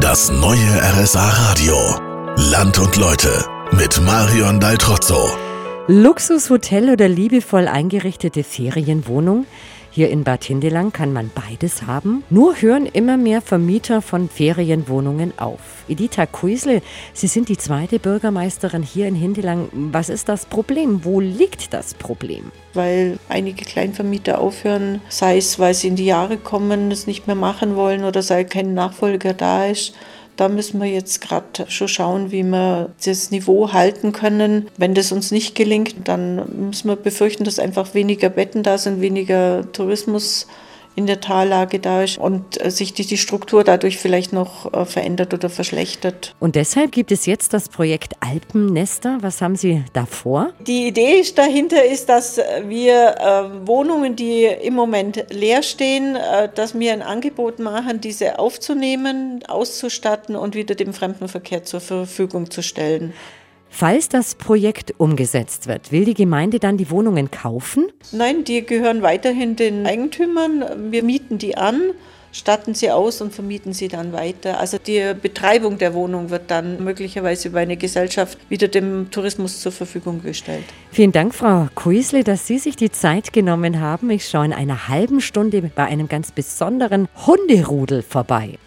Das neue RSA Radio. Land und Leute mit Marion Daltrozzo. Luxushotel oder liebevoll eingerichtete Ferienwohnung? Hier in Bad Hindelang kann man beides haben. Nur hören immer mehr Vermieter von Ferienwohnungen auf. Editha Kuisel, Sie sind die zweite Bürgermeisterin hier in Hindelang. Was ist das Problem? Wo liegt das Problem? Weil einige Kleinvermieter aufhören, sei es, weil sie in die Jahre kommen, es nicht mehr machen wollen oder sei kein Nachfolger da ist. Da müssen wir jetzt gerade schon schauen, wie wir das Niveau halten können. Wenn das uns nicht gelingt, dann müssen wir befürchten, dass einfach weniger Betten da sind, weniger Tourismus in der Tallage da ist und äh, sich die, die Struktur dadurch vielleicht noch äh, verändert oder verschlechtert. Und deshalb gibt es jetzt das Projekt Alpennester. Was haben Sie da vor? Die Idee dahinter ist, dass wir äh, Wohnungen, die im Moment leer stehen, äh, dass wir ein Angebot machen, diese aufzunehmen, auszustatten und wieder dem Fremdenverkehr zur Verfügung zu stellen. Falls das Projekt umgesetzt wird, will die Gemeinde dann die Wohnungen kaufen? Nein, die gehören weiterhin den Eigentümern. Wir mieten die an, statten sie aus und vermieten sie dann weiter. Also die Betreibung der Wohnung wird dann möglicherweise über eine Gesellschaft wieder dem Tourismus zur Verfügung gestellt. Vielen Dank, Frau Kuisle, dass Sie sich die Zeit genommen haben. Ich schaue in einer halben Stunde bei einem ganz besonderen Hunderudel vorbei.